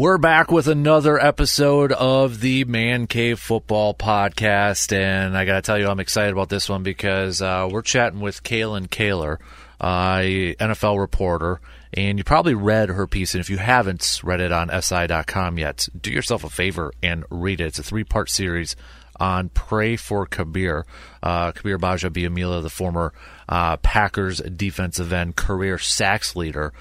We're back with another episode of the Man Cave Football Podcast, and I got to tell you, I'm excited about this one because uh, we're chatting with Kalyn Kahler, uh, NFL reporter, and you probably read her piece. And if you haven't read it on SI.com yet, do yourself a favor and read it. It's a three part series on Pray for Kabeer. Uh, Kabeer Gbaja-Biamila, the former uh, Packers defensive end, career sacks leader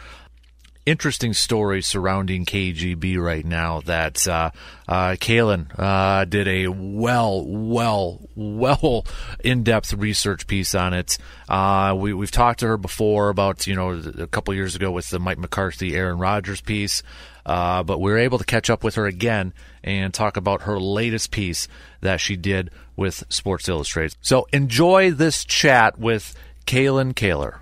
interesting story surrounding KGB right now that uh, uh, Kalyn uh, did a well, well, well in-depth research piece on it. Uh, we, we've talked to her before about you know a couple years ago with the Mike McCarthy, Aaron Rodgers piece, uh, but we were able to catch up with her again and talk about her latest piece that she did with Sports Illustrated. So enjoy this chat with Kalyn Kahler.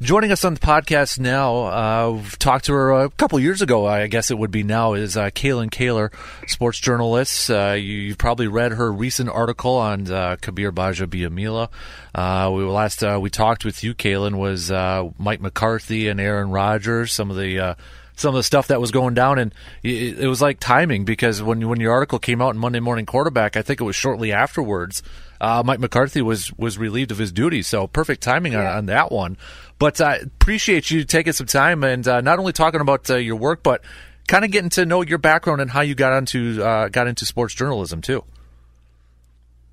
Joining us on the podcast now, uh, we've talked to her a couple years ago, I guess it would be now, is uh, Kalyn Kahler, sports journalist. Uh, you, have probably read her recent article on uh, Kabeer Gbaja-Biamila. Uh, we last uh, we talked with you, Kalyn, was uh, Mike McCarthy and Aaron Rodgers. Some of the some of the stuff that was going down, and it, it, was like timing because when when your article came out in Monday Morning Quarterback, I think it was shortly afterwards. Mike McCarthy was was relieved of his duties, so perfect timing yeah. on, on that one. But I uh, appreciate you taking some time and uh, not only talking about uh, your work, but kind of getting to know your background and how you got into uh, got into sports journalism too.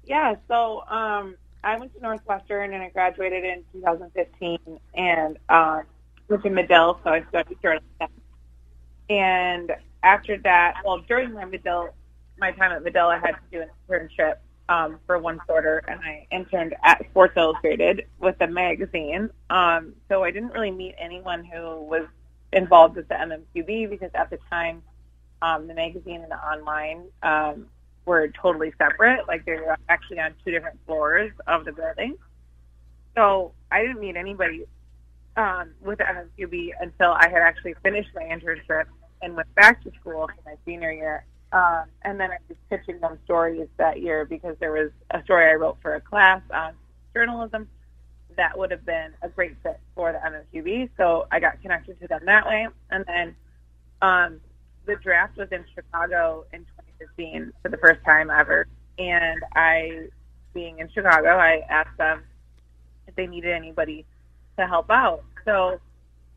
Yeah, so um, I went to Northwestern and I graduated in 2015 and uh, went to Medill, so I studied journalism. And after that, well, during my Medill, my time at Medill, I had to do an internship um, for one quarter, and I interned at Sports Illustrated with the magazine. Um, so I didn't really meet anyone who was involved with the MMQB because at the time, um, the magazine and the online um, were totally separate. Like they were actually on two different floors of the building. So I didn't meet anybody um, with the MMQB until I had actually finished my internship and went back to school for my senior year um, and then I was pitching them stories that year because there was a story I wrote for a class on journalism that would have been a great fit for the MMQB. So I got connected to them that way. And then um, the draft was in Chicago in 2015 for the first time ever. And I, being in Chicago, I asked them if they needed anybody to help out. So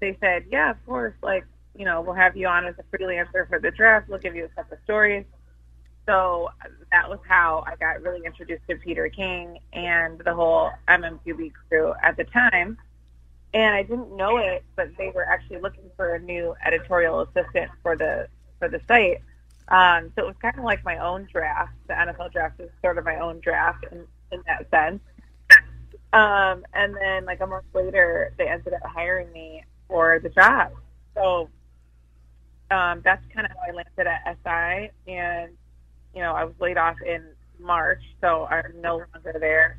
they said, yeah, of course. Like, you know, we'll have you on as a freelancer for the draft. We'll give you a couple of stories. So that was how I got really introduced to Peter King and the whole MMQB crew at the time. And I didn't know it, but they were actually looking for a new editorial assistant for the for the site. Um, so it was kind of like my own draft. The NFL draft is sort of my own draft in, in that sense. Um, and then like a month later, they ended up hiring me for the job. So um, that's kind of how I landed at SI. And, you know, I was laid off in March, so I'm no longer there.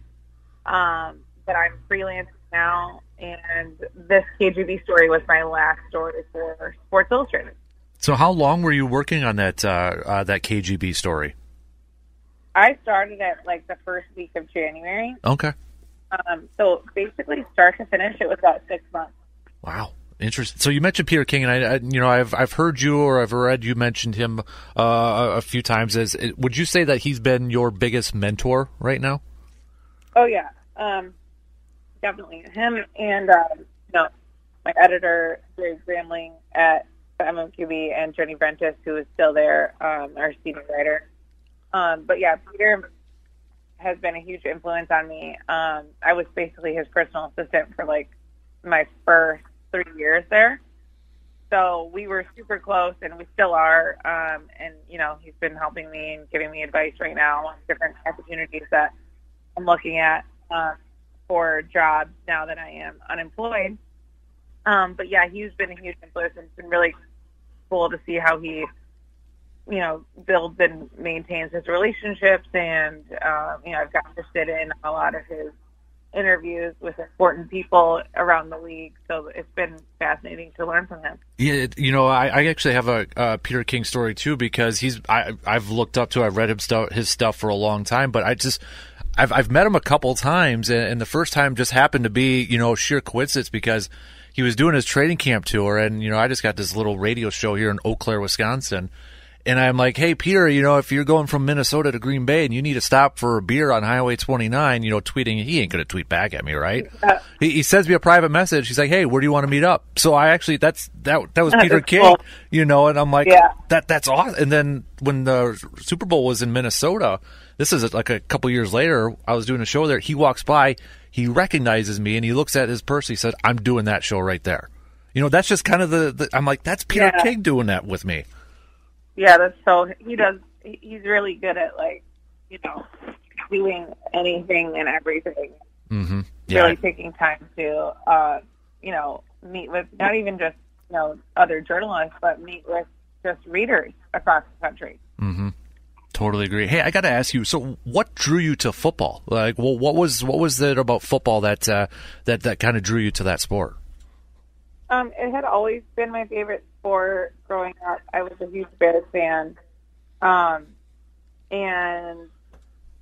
Um, but I'm freelance now, and this KGB story was my last story for Sports Illustrated. So, how long were you working on that uh, uh, that KGB story? I started at like the first week of January. Okay. Um, so basically, start to finish, it was about six months. Wow. Interesting. So you mentioned Peter King, and I, I, you know, I've I've heard you or I've read you mentioned him uh, a few times. As would you say that he's been your biggest mentor right now? Oh yeah, um, definitely him and uh, you know my editor Gary Gramling at MMQB and Jenny Vrentas, who is still there, um, our senior writer. Um, but yeah, Peter has been a huge influence on me. Um, I was basically his personal assistant for like my first three years there. So we were super close, and we still are. Um, and you know, he's been helping me and giving me advice right now on different opportunities that I'm looking at uh, for jobs now that I am unemployed. Um, but yeah, he's been a huge influence, and it's been really cool to see how he, you know, builds and maintains his relationships. And uh, you know, I've got to sit in a lot of his interviews with important people around the league. So it's been fascinating to learn from him. Yeah, you know, I, I actually have a, a, Peter King story too because he's I, I've looked up to, I've read him stuff, his stuff for a long time, but I just. I've, I've met him a couple times, and, and the first time just happened to be, you know, sheer coincidence because he was doing his training camp tour, and you know, I just got this little radio show here in Eau Claire, Wisconsin. And I'm like, hey, Peter, you know, if you're going from Minnesota to Green Bay and you need to stop for a beer on Highway 29, you know, tweeting, he ain't going to tweet back at me, right? Uh, he, he sends me a private message. He's like, hey, where do you want to meet up? So I actually, that's, that, that was Peter King, cool. you know, and I'm like, Yeah. that, that's awesome. And then when the Super Bowl was in Minnesota, this is like a couple years later, I was doing a show there. He walks by, he recognizes me and he looks at his purse. He said, I'm doing that show right there. You know, that's just kind of the, the I'm like, that's Peter Yeah. King doing that with me. Yeah, that's so he does. He's really good at like, you know, doing anything and everything. hmm Yeah. Really taking time to, uh, you know, meet with not even just you know other journalists, but meet with just readers across the country. hmm Totally agree. Hey, I got to ask you. So, what drew you to football? Like, well, what was what was it about football that uh, that that kind of drew you to that sport? Um, it had always been my favorite sport growing up. I was a huge Bears fan. Um, and,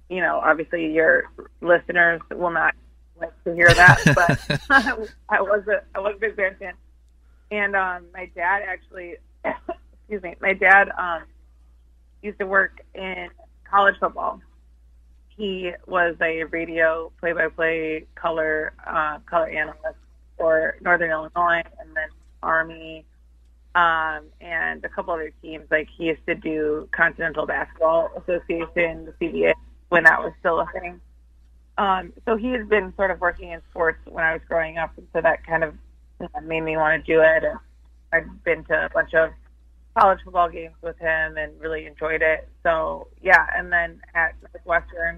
you know, obviously your listeners will not like to hear that, but I was a, I was a big Bears fan. And, um, my dad actually, excuse me, my dad, um, used to work in college football. He was a radio play-by-play color, uh, color analyst for Northern Illinois and then Army um, and a couple other teams. Like he used to do Continental Basketball Association, the CBA, when that was still a thing. Um, so he had been sort of working in sports when I was growing up, and so that kind of made me want to do it. And I've been to a bunch of college football games with him and really enjoyed it. So yeah, and then at Northwestern,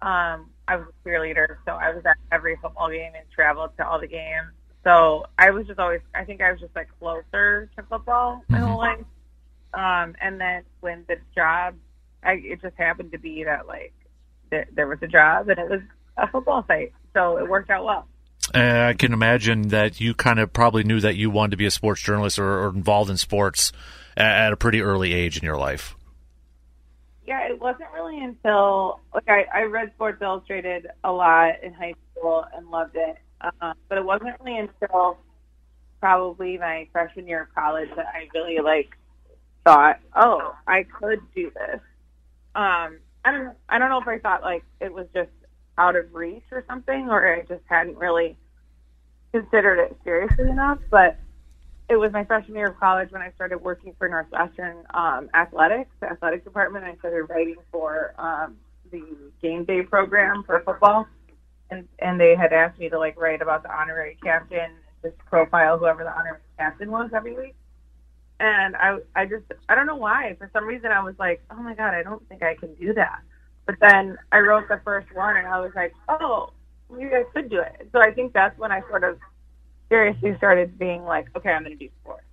um, I was a cheerleader, so I was at every football game and traveled to all the games. So I was just always, I think I was just like closer to football my whole life. Um, and then when the job, I, it just happened to be that like there, there was a job and it was a football site, so it worked out well. Uh, I can imagine that you kind of probably knew that you wanted to be a sports journalist or, or involved in sports at, at a pretty early age in your life. Yeah, it wasn't really until like I, I read Sports Illustrated a lot in high school and loved it, um, but it wasn't really until probably my freshman year of college that I really like thought, oh, I could do this. Um, I don't I don't know if I thought like it was just out of reach or something, or I just hadn't really considered it seriously enough, but it was my freshman year of college when I started working for Northwestern um, athletics, the athletic department. I started writing for um, the game day program for football, and and they had asked me to like write about the honorary captain, just profile whoever the honorary captain was every week. And I I just I don't know why for some reason I was like oh my god I don't think I can do that. But then I wrote the first one and I was like oh maybe I could do it. So I think that's when I sort of seriously started being like, okay, I'm going to do sports.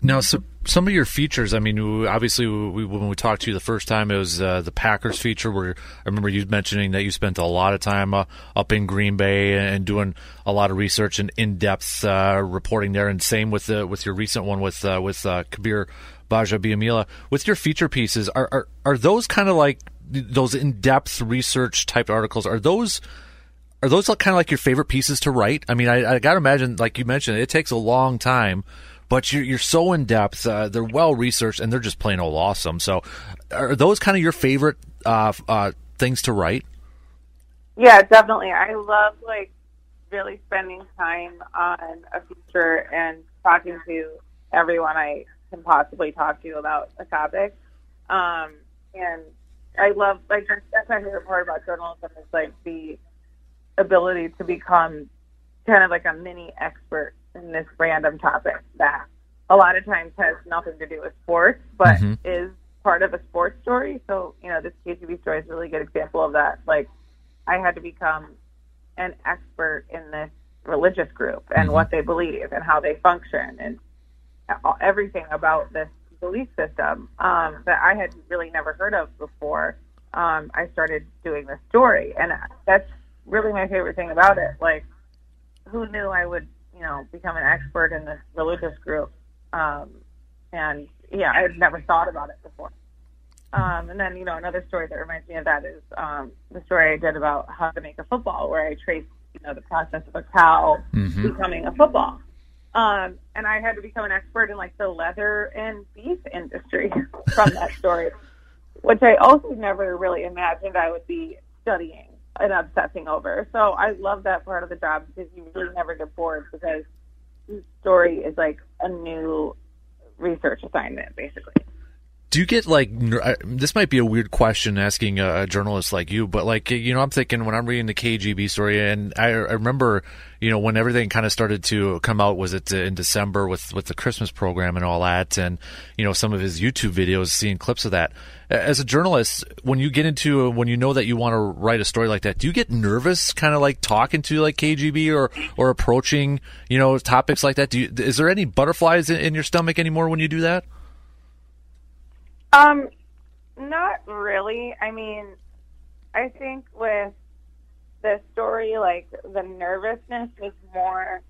Now, so, some of your features. I mean, obviously, we, when we talked to you the first time, it was uh, the Packers feature. Where I remember you mentioning that you spent a lot of time uh, up in Green Bay and doing a lot of research and in-depth uh, reporting there. And same with the with your recent one with uh, with uh, Kabir Baja Biamila. With your feature pieces, are are, are those kind of like those in-depth research type articles? Are those are those kind of like your favorite pieces to write? I mean, I, I got to imagine, like you mentioned, it takes a long time, but you're, you're so in depth. Uh, they're well researched, and they're just plain old awesome. So, are those kind of your favorite uh, uh, things to write? Yeah, definitely. I love like really spending time on a feature and talking to everyone I can possibly talk to about a topic. Um, and I love like that's my favorite part about journalism is like the ability to become kind of like a mini expert in this random topic that a lot of times has nothing to do with sports, but Mhm. is part of a sports story. So, you know, this KGB story is a really good example of that. Like, I had to become an expert in this religious group and Mhm. what they believe and how they function and everything about this belief system um, that I had really never heard of before. Um, I started doing this story, and that's really my favorite thing about it. Like, who knew I would, you know, become an expert in this religious group? Um, and yeah, I had never thought about it before. Um, and then, you know, another story that reminds me of that is um, the story I did about how to make a football, where I traced you know the process of a cow Mhm. becoming a football. Um, and I had to become an expert in like the leather and beef industry from that story, which I also never really imagined I would be studying and obsessing over. So I love that part of the job because you really never get bored because each story is like a new research assignment, basically. Do you get like this might be a weird question asking a, journalist like you, but like you know, I'm thinking when I'm reading the KGB story, and I, I remember you know when everything kind of started to come out, was it in December with with the Christmas program and all that, and you know some of his YouTube videos, seeing clips of that. As a journalist, when you get into when you know that you want to write a story like that, do you get nervous, kind of like talking to like KGB or or approaching you know topics like that? Do you, is there any butterflies in, in your stomach anymore when you do that? Um, not really. I mean, I think with the story, like the nervousness was more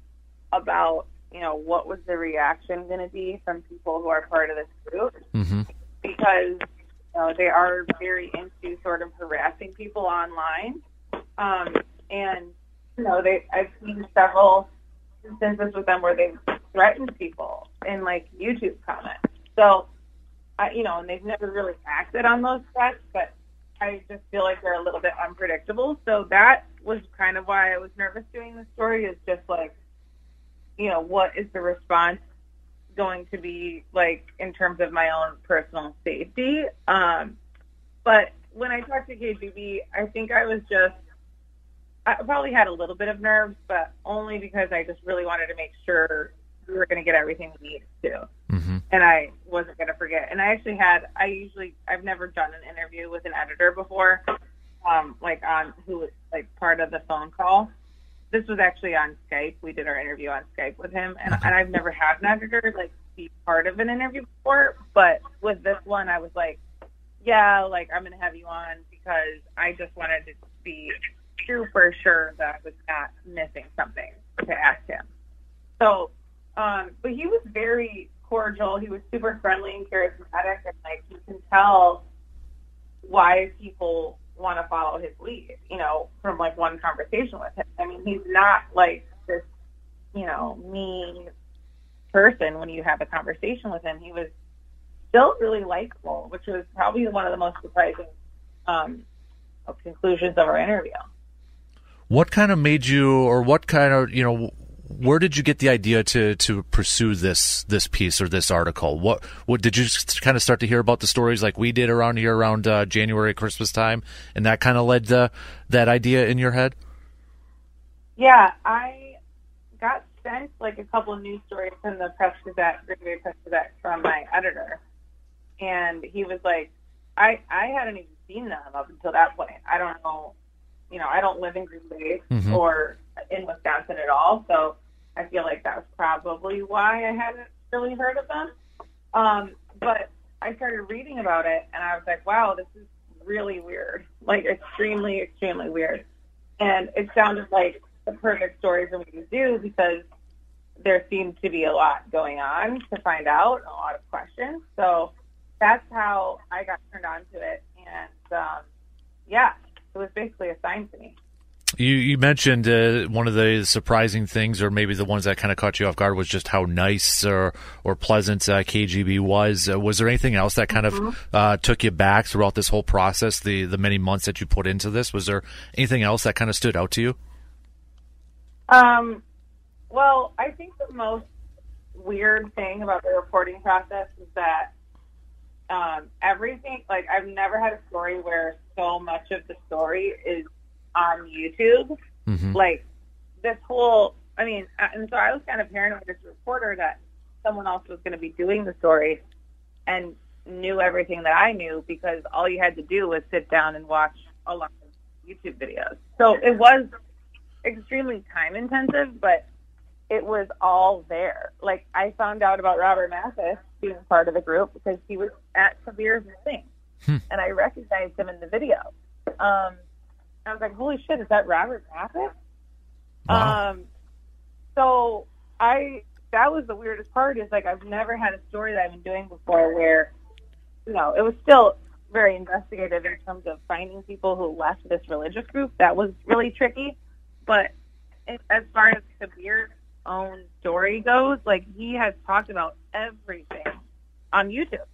about, you know, what was the reaction going to be from people who are part of this group Mm-hmm. because, you know, they are very into sort of harassing people online. Um, and, you know, they, I've seen several instances with them where they've threatened people in like YouTube comments. So, I, you know, and they've never really acted on those threats, but I just feel like they're a little bit unpredictable. So that was kind of why I was nervous doing the story. Is just like, you know, what is the response going to be like in terms of my own personal safety? Um, but when I talked to KGB, I think I was just, I probably had a little bit of nerves, but only because I just really wanted to make sure we were going to get everything we needed to Mm-hmm. and I wasn't going to forget. And I actually had, I usually, I've never done an interview with an editor before, um, like on who was like part of the phone call. This was actually on Skype. We did our interview on Skype with him, and, and I've never had an editor like be part of an interview before. But with this one, I was like, yeah, like I'm going to have you on because I just wanted to be super sure that I was not missing something to ask him. So, um, but he was very cordial. He was super friendly and charismatic, and like you can tell why people want to follow his lead. You know, from like one conversation with him. I mean, he's not like this, you know, mean person when you have a conversation with him. He was still really likable, which was probably one of the most surprising um, conclusions of our interview. What kind of made you, or what kind of, you know, where did you get the idea to to pursue this this piece or this article? What what did you kind of start to hear about the stories like we did around here around uh, January Christmas time, and that kind of led to that idea in your head? Yeah, I got sent like a couple of news stories in the Press Gazette, Green Bay Press Gazette, from my editor, and he was like, "I I hadn't even seen them up until that point. I don't know, you know, I don't live in Green Bay Mhm. or in Wisconsin at all, so I feel like that was probably why I hadn't really heard of them. Um, but I started reading about it, and I was like, wow, this is really weird, like extremely, extremely weird. And it sounded like the perfect story for me to do because there seemed to be a lot going on to find out, a lot of questions. So that's how I got turned on to it. And um, yeah, it was basically assigned to me. You you mentioned uh, one of the surprising things, or maybe the ones that kind of caught you off guard, was just how nice or or pleasant uh, KGB was. Uh, was there anything else that kind of uh, took you back throughout this whole process, the the many months that you put into this? Was there anything else that kind of stood out to you? Um, well, I think the most weird thing about the reporting process is that um, everything, like, I've never had a story where so much of the story is on YouTube. Mm-hmm. Like, this whole, I mean, uh, and so I was kind of paranoid as a reporter that someone else was going to be doing the story and knew everything that I knew because all you had to do was sit down and watch a lot of YouTube videos. So it was extremely time intensive, but it was all there. Like I found out about Robert Mathis being part of the group because he was at Kabeer's wedding, Hmm. and I recognized him in the video. Um, I was like, "Holy shit, is that Robert Mathis?" Wow. Um, so I that was the weirdest part is like I've never had a story that I've been doing before where you know it was still very investigative in terms of finding people who left this religious group. That was really tricky, but as far as Kabeer's own story goes, like he has talked about everything on YouTube.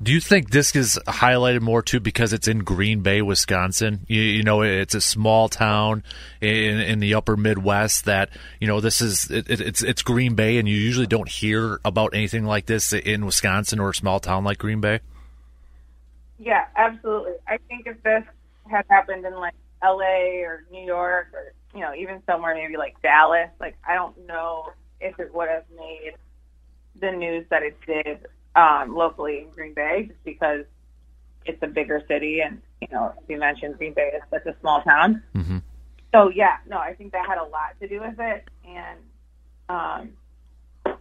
Do you think this is highlighted more too because it's in Green Bay, Wisconsin? You, you know, it's a small town in, in, the upper Midwest. That you know, this is it, it's it's Green Bay, and you usually don't hear about anything like this in Wisconsin or a small town like Green Bay. Yeah, absolutely. I think if this had happened in like L.A. or New York or you know even somewhere maybe like Dallas, like I don't know if it would have made the news that it did um, locally in Green Bay, just because it's a bigger city, and you know, as you mentioned, Green Bay is such a small town. Mm-hmm. So yeah, no, I think that had a lot to do with it, and um,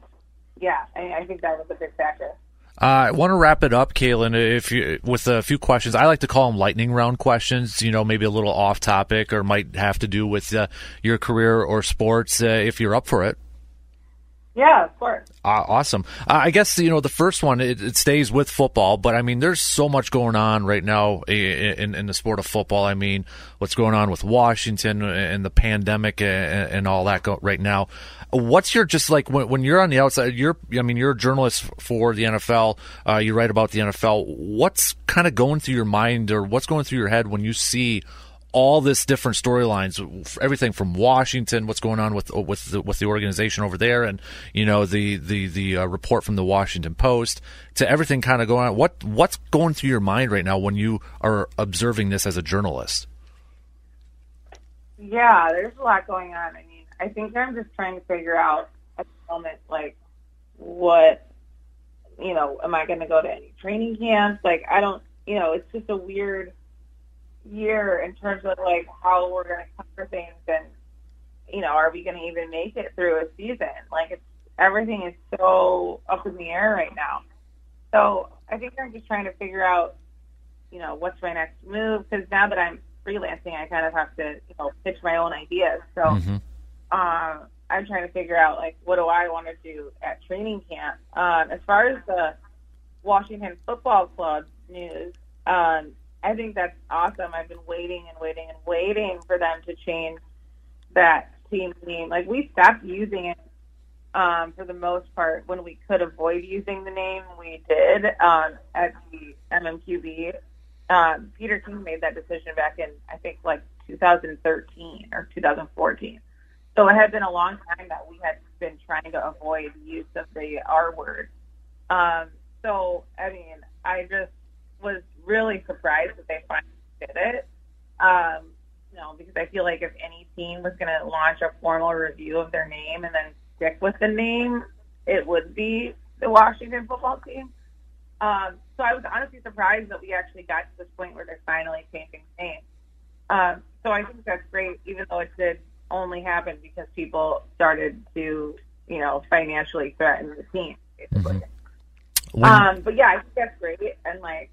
yeah, I, I think that was a big factor. Uh, I want to wrap it up, Kalyn, if you, with a few questions. I like to call them lightning round questions. You know, maybe a little off topic or might have to do with uh, your career or sports. Uh, if you're up for it. Yeah, of course. Uh, awesome. Uh, I guess you know the first one it, it, stays with football, but I mean, there's so much going on right now in, in, the sport of football. I mean, what's going on with Washington and the pandemic and, and all that go, right now. What's your just like when, when, you're on the outside? You're I mean, you're a journalist for the NFL. Uh, you write about the NFL. What's kind of going through your mind, or what's going through your head when you see all this different storylines, everything from Washington, what's going on with with the, with the organization over there, and you know the the the uh, report from the Washington Post, to everything kind of going on. What what's going through your mind right now when you are observing this as a journalist? Yeah, there's a lot going on. I mean, I think I'm just trying to figure out at the moment, like what you know, am I going to go to any training camps? Like, I don't, you know, it's just a weird year in terms of like how we're going to cover things and you know are we going to even make it through a season? Like it's everything is so up in the air right now. So i think i'm just trying to figure out you know what's my next move because now that i'm freelancing i kind of have to you know pitch my own ideas. So mm-hmm. um i'm trying to figure out like what do i want to do at training camp? Um as far as the washington football club news um I think that's awesome. I've been waiting and waiting and waiting for them to change that team name. Like we stopped using it um, for the most part when we could avoid using the name. We did um, at the MMQB. Um, Peter King made that decision back in I think like 2013 or 2014. So it had been a long time that we had been trying to avoid use of the R word. Um, so I mean, I just was really surprised that they finally did it. Um, you know, because I feel like if any team was going to launch a formal review of their name and then stick with the name, it would be the Washington football team. Um, so I was honestly surprised that we actually got to this point where they're finally changing the name. Um, so I think that's great, even though it did only happen because people started to, you know, financially threaten the team, basically. Mm-hmm. Um, but yeah, I think that's great. And like,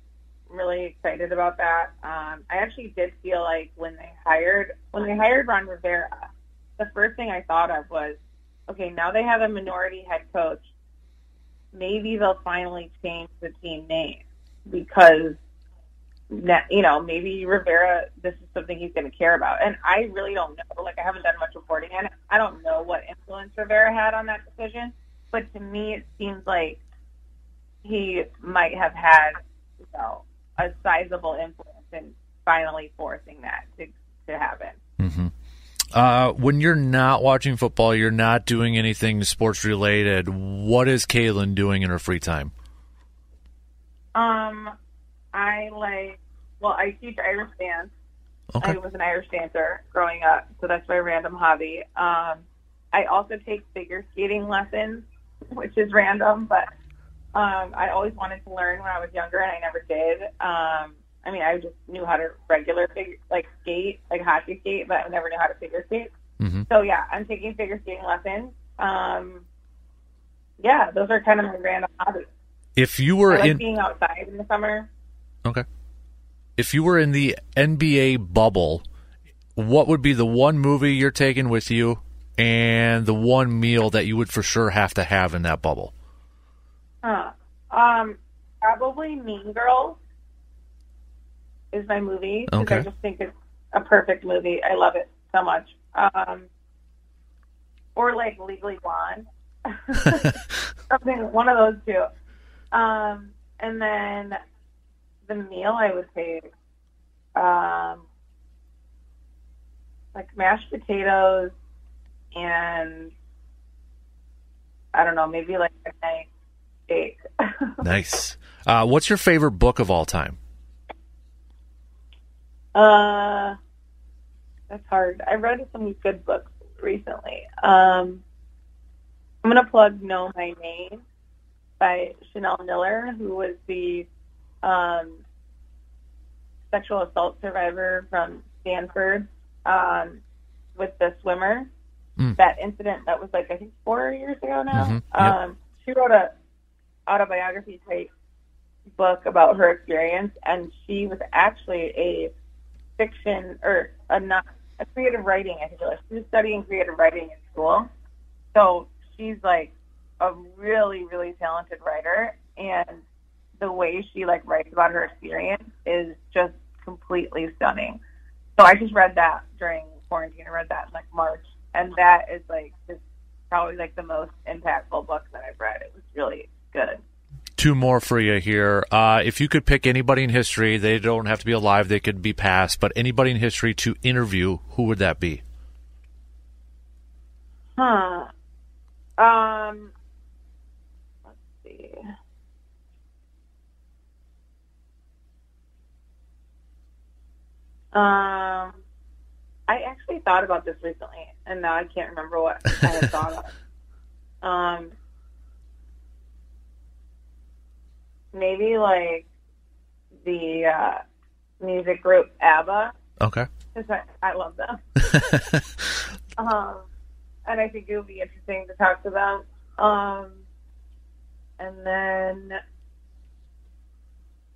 really excited about that. Um, I actually did feel like when they hired when they hired Ron Rivera, the first thing I thought of was, okay, now they have a minority head coach. Maybe they'll finally change the team name because, you know, maybe Rivera, this is something he's going to care about. And I really don't know. Like, I haven't done much reporting it. I don't know what influence Rivera had on that decision. But to me, it seems like he might have had, you know, a sizable influence in finally forcing that to, to happen. Mm-hmm. Uh, when you're not watching football, you're not doing anything sports related. What is Kalyn doing in her free time? Um, I like. Well, I teach Irish dance. Okay. I was an Irish dancer growing up, so that's my random hobby. Um, I also take figure skating lessons, which is random, but um, I always wanted to learn when I was younger, and I never did. Um, I mean, I just knew how to regular figure like skate, like hockey skate, but I never knew how to figure skate. Mm-hmm. So yeah, I'm taking figure skating lessons. Um, yeah, those are kind of my random hobbies. If you were I like in being outside in the summer. Okay. If you were in the NBA bubble, what would be the one movie you're taking with you and the one meal that you would for sure have to have in that bubble? Huh. Um, probably Mean Girls is my movie because okay. I just think it's a perfect movie. I love it so much. Um, or like Legally Blonde. Something, one of those two. Um, and then the meal I would take, um, like mashed potatoes and I don't know, maybe like a nice steak. nice. Uh, what's your favorite book of all time? Uh, that's hard. I read some good books recently. Um, I'm gonna plug "Know My Name" by Chanel Miller, who was the um, sexual assault survivor from Stanford um, with the swimmer. Mm. That incident that was like I think four years ago now. Mhm. Yep. Um, she wrote a autobiography type book about her experience, and she was actually a fiction or a not a creative writing. I think. She was studying creative writing in school, so she's like a really really talented writer, and the way she like writes about her experience is just completely stunning. So I just read that during quarantine. I read that in like March, and that is like just probably like the most impactful book that I've read. It was really good. Two more for you here. Uh, if you could pick anybody in history, they don't have to be alive; they could be past, but anybody in history to interview, who would that be? Huh. Um. Let's see. Um. I actually thought about this recently, and now I can't remember what I had thought of. Um. Maybe like the uh, music group ABBA, Okay. because I, I love them. Um, and I think it would be interesting to talk to them. Um, and then,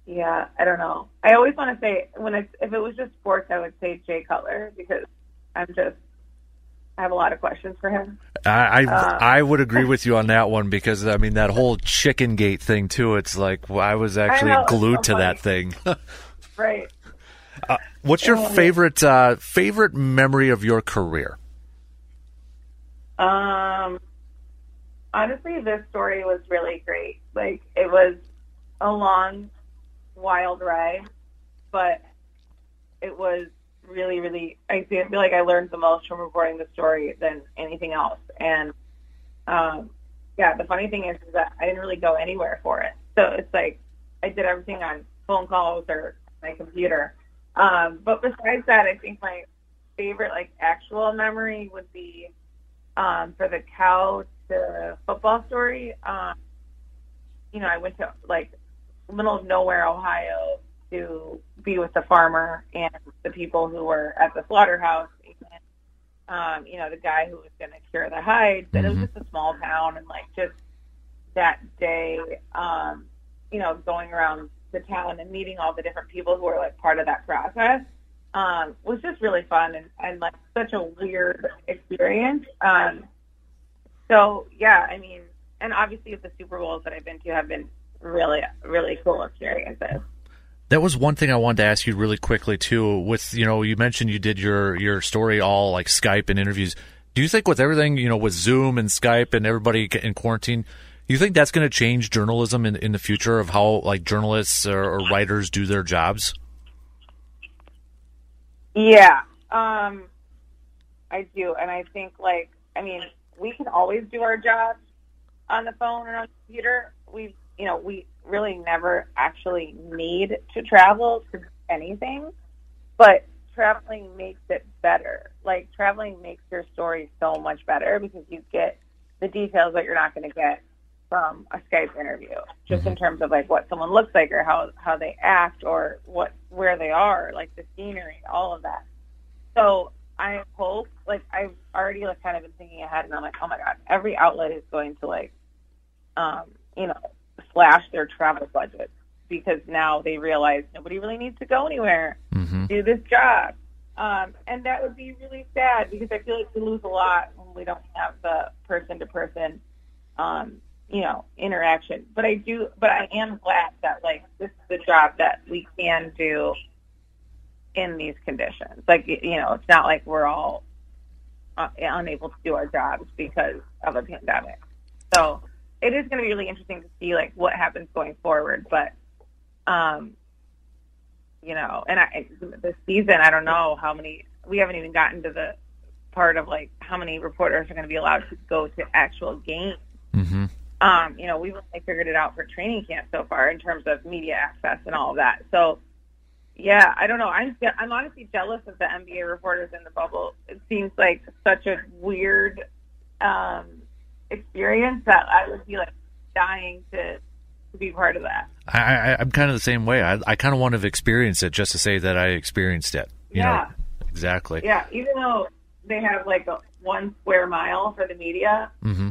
yeah, I don't know. I always want to say when it's if it was just sports, I would say Jay Cutler because I'm just I have a lot of questions for him. I I, Uh, I would agree with you on that one because I mean that whole chicken gate thing too. It's like well, I was actually know, glued so to that thing. Right. What's your favorite uh, favorite memory of your career? Um, honestly, this story was really great. Like, it was a long, wild ride, but it was really, really. I feel like I learned the most from reporting the story than anything else. And um, yeah, the funny thing is, is that I didn't really go anywhere for it. So it's like I did everything on phone calls or my computer. Um, but besides that, I think my favorite like actual memory would be um, for the cow to football story. Um, you know, I went to like middle of nowhere, Ohio, to be with the farmer and the people who were at the slaughterhouse. And, um, you know, the guy who was going to cure the hides. And it was Mhm. just a small town, and like just that day, um, you know, going around the town and meeting all the different people who were like part of that process um, was just really fun and, and like such a weird experience. Um, so yeah, I mean, and obviously the Super Bowls that I've been to have been really, really cool experiences. That was one thing I wanted to ask you really quickly too. With you know, you mentioned you did your your story all like Skype and interviews. Do you think with everything you know with Zoom and Skype and everybody in quarantine, you think that's going to change journalism in in the future of how like journalists or, or writers do their jobs? Yeah, um, I do, and I think like I mean we can always do our jobs on the phone or on the computer. We you know we really never actually need to travel to anything, but traveling makes it better. Like traveling makes your story so much better because you get the details that you're not going to get from a Skype interview, just in terms of like what someone looks like or how how they act or what where they are, like the scenery, all of that. So I hope, like I've already like kind of been thinking ahead, and I'm like, oh my god, every outlet is going to like, um, you know, slash their travel budget because now they realize nobody really needs to go anywhere Mm-hmm. do this job. Um, and that would be really sad because I feel like we lose a lot when we don't have the person to person, um, you know, interaction. But I do, but I am glad that like this is the job that we can do in these conditions. Like, you know, it's not like we're all uh, unable to do our jobs because of a pandemic. So it is going to be really interesting to see like what happens going forward. But um, you know, and I, this season, I don't know how many. We haven't even gotten to the part of like how many reporters are going to be allowed to go to actual games. Mm-hmm. Um, you know, we've only figured it out for training camp so far in terms of media access and all of that. So, yeah, I don't know. I'm I'm honestly jealous of the NBA reporters in the bubble. It seems like such a weird um, experience that I would be like dying to to be part of that. I, I I'm kind of the same way. I I kind of want to experience it just to say that I experienced it. You yeah. Know? Exactly. Yeah. Even though they have like a one square mile for the media. Mm-hmm.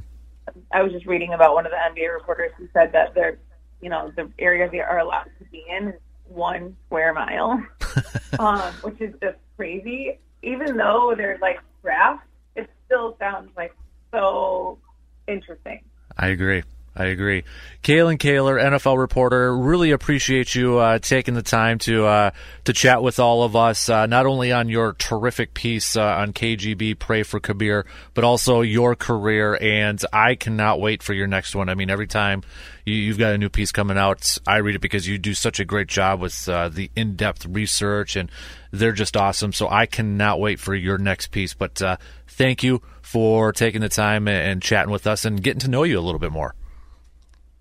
I was just reading about one of the NBA reporters who said that they're, you know, the area they are allowed to be in is one square mile, um, which is just crazy. Even though they're like drafts, it still sounds like so interesting. I agree. I agree. Kalyn Kahler, NFL reporter, really appreciate you uh, taking the time to uh, to chat with all of us, uh, not only on your terrific piece uh, on KGB, Pray for Kabeer, but also your career. And I cannot wait for your next one. I mean, every time you, have got a new piece coming out, I read it because you do such a great job with uh, the in depth research, and they're just awesome. So I cannot wait for your next piece. But uh, thank you for taking the time and chatting with us and getting to know you a little bit more.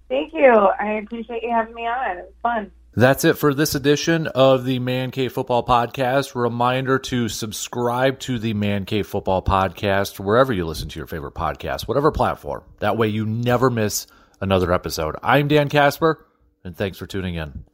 Thank you. I appreciate you having me on. It was fun. That's it for this edition of the Man Cave Football Podcast. Reminder to subscribe to the Man Cave Football Podcast wherever you listen to your favorite podcast, whatever platform. That way you never miss another episode. I'm Dan Casper, and thanks for tuning in.